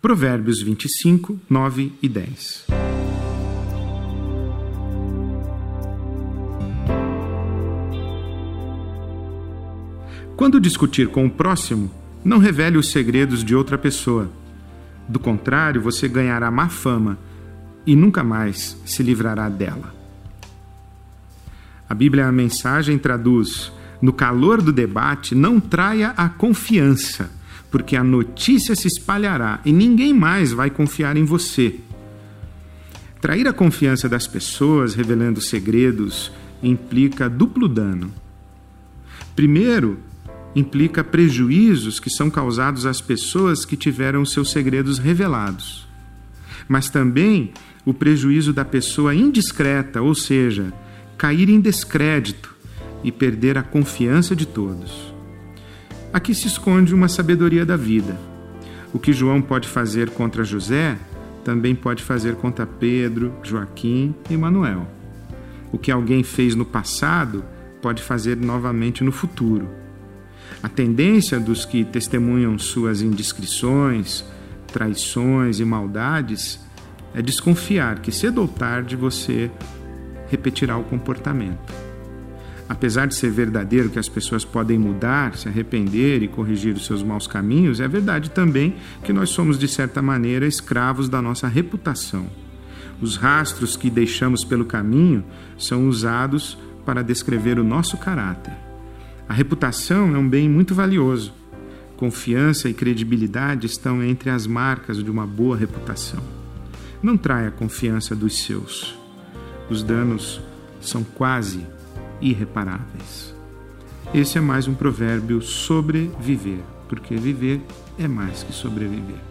Provérbios 25, 9 e 10. Quando discutir com o próximo, não revele os segredos de outra pessoa. Do contrário, você ganhará má fama e nunca mais se livrará dela. A Bíblia a mensagem traduz: no calor do debate, não traia a confiança, porque a notícia se espalhará e ninguém mais vai confiar em você. Trair a confiança das pessoas revelando segredos implica duplo dano. Primeiro, implica prejuízos que são causados às pessoas que tiveram seus segredos revelados. Mas também o prejuízo da pessoa indiscreta, ou seja, cair em descrédito e perder a confiança de todos. Aqui se esconde uma sabedoria da vida. O que João pode fazer contra José, também pode fazer contra Pedro, Joaquim e Manuel. O que alguém fez no passado, pode fazer novamente no futuro. A tendência dos que testemunham suas indiscrições, traições e maldades é desconfiar que cedo ou tarde você repetirá o comportamento. Apesar de ser verdadeiro que as pessoas podem mudar, se arrepender e corrigir os seus maus caminhos, é verdade também que nós somos, de certa maneira, escravos da nossa reputação. Os rastros que deixamos pelo caminho são usados para descrever o nosso caráter. A reputação é um bem muito valioso. Confiança e credibilidade estão entre as marcas de uma boa reputação. Não traia a confiança dos seus. Os danos são quase irreparáveis. Esse é mais um provérbio sobre viver, porque viver é mais que sobreviver.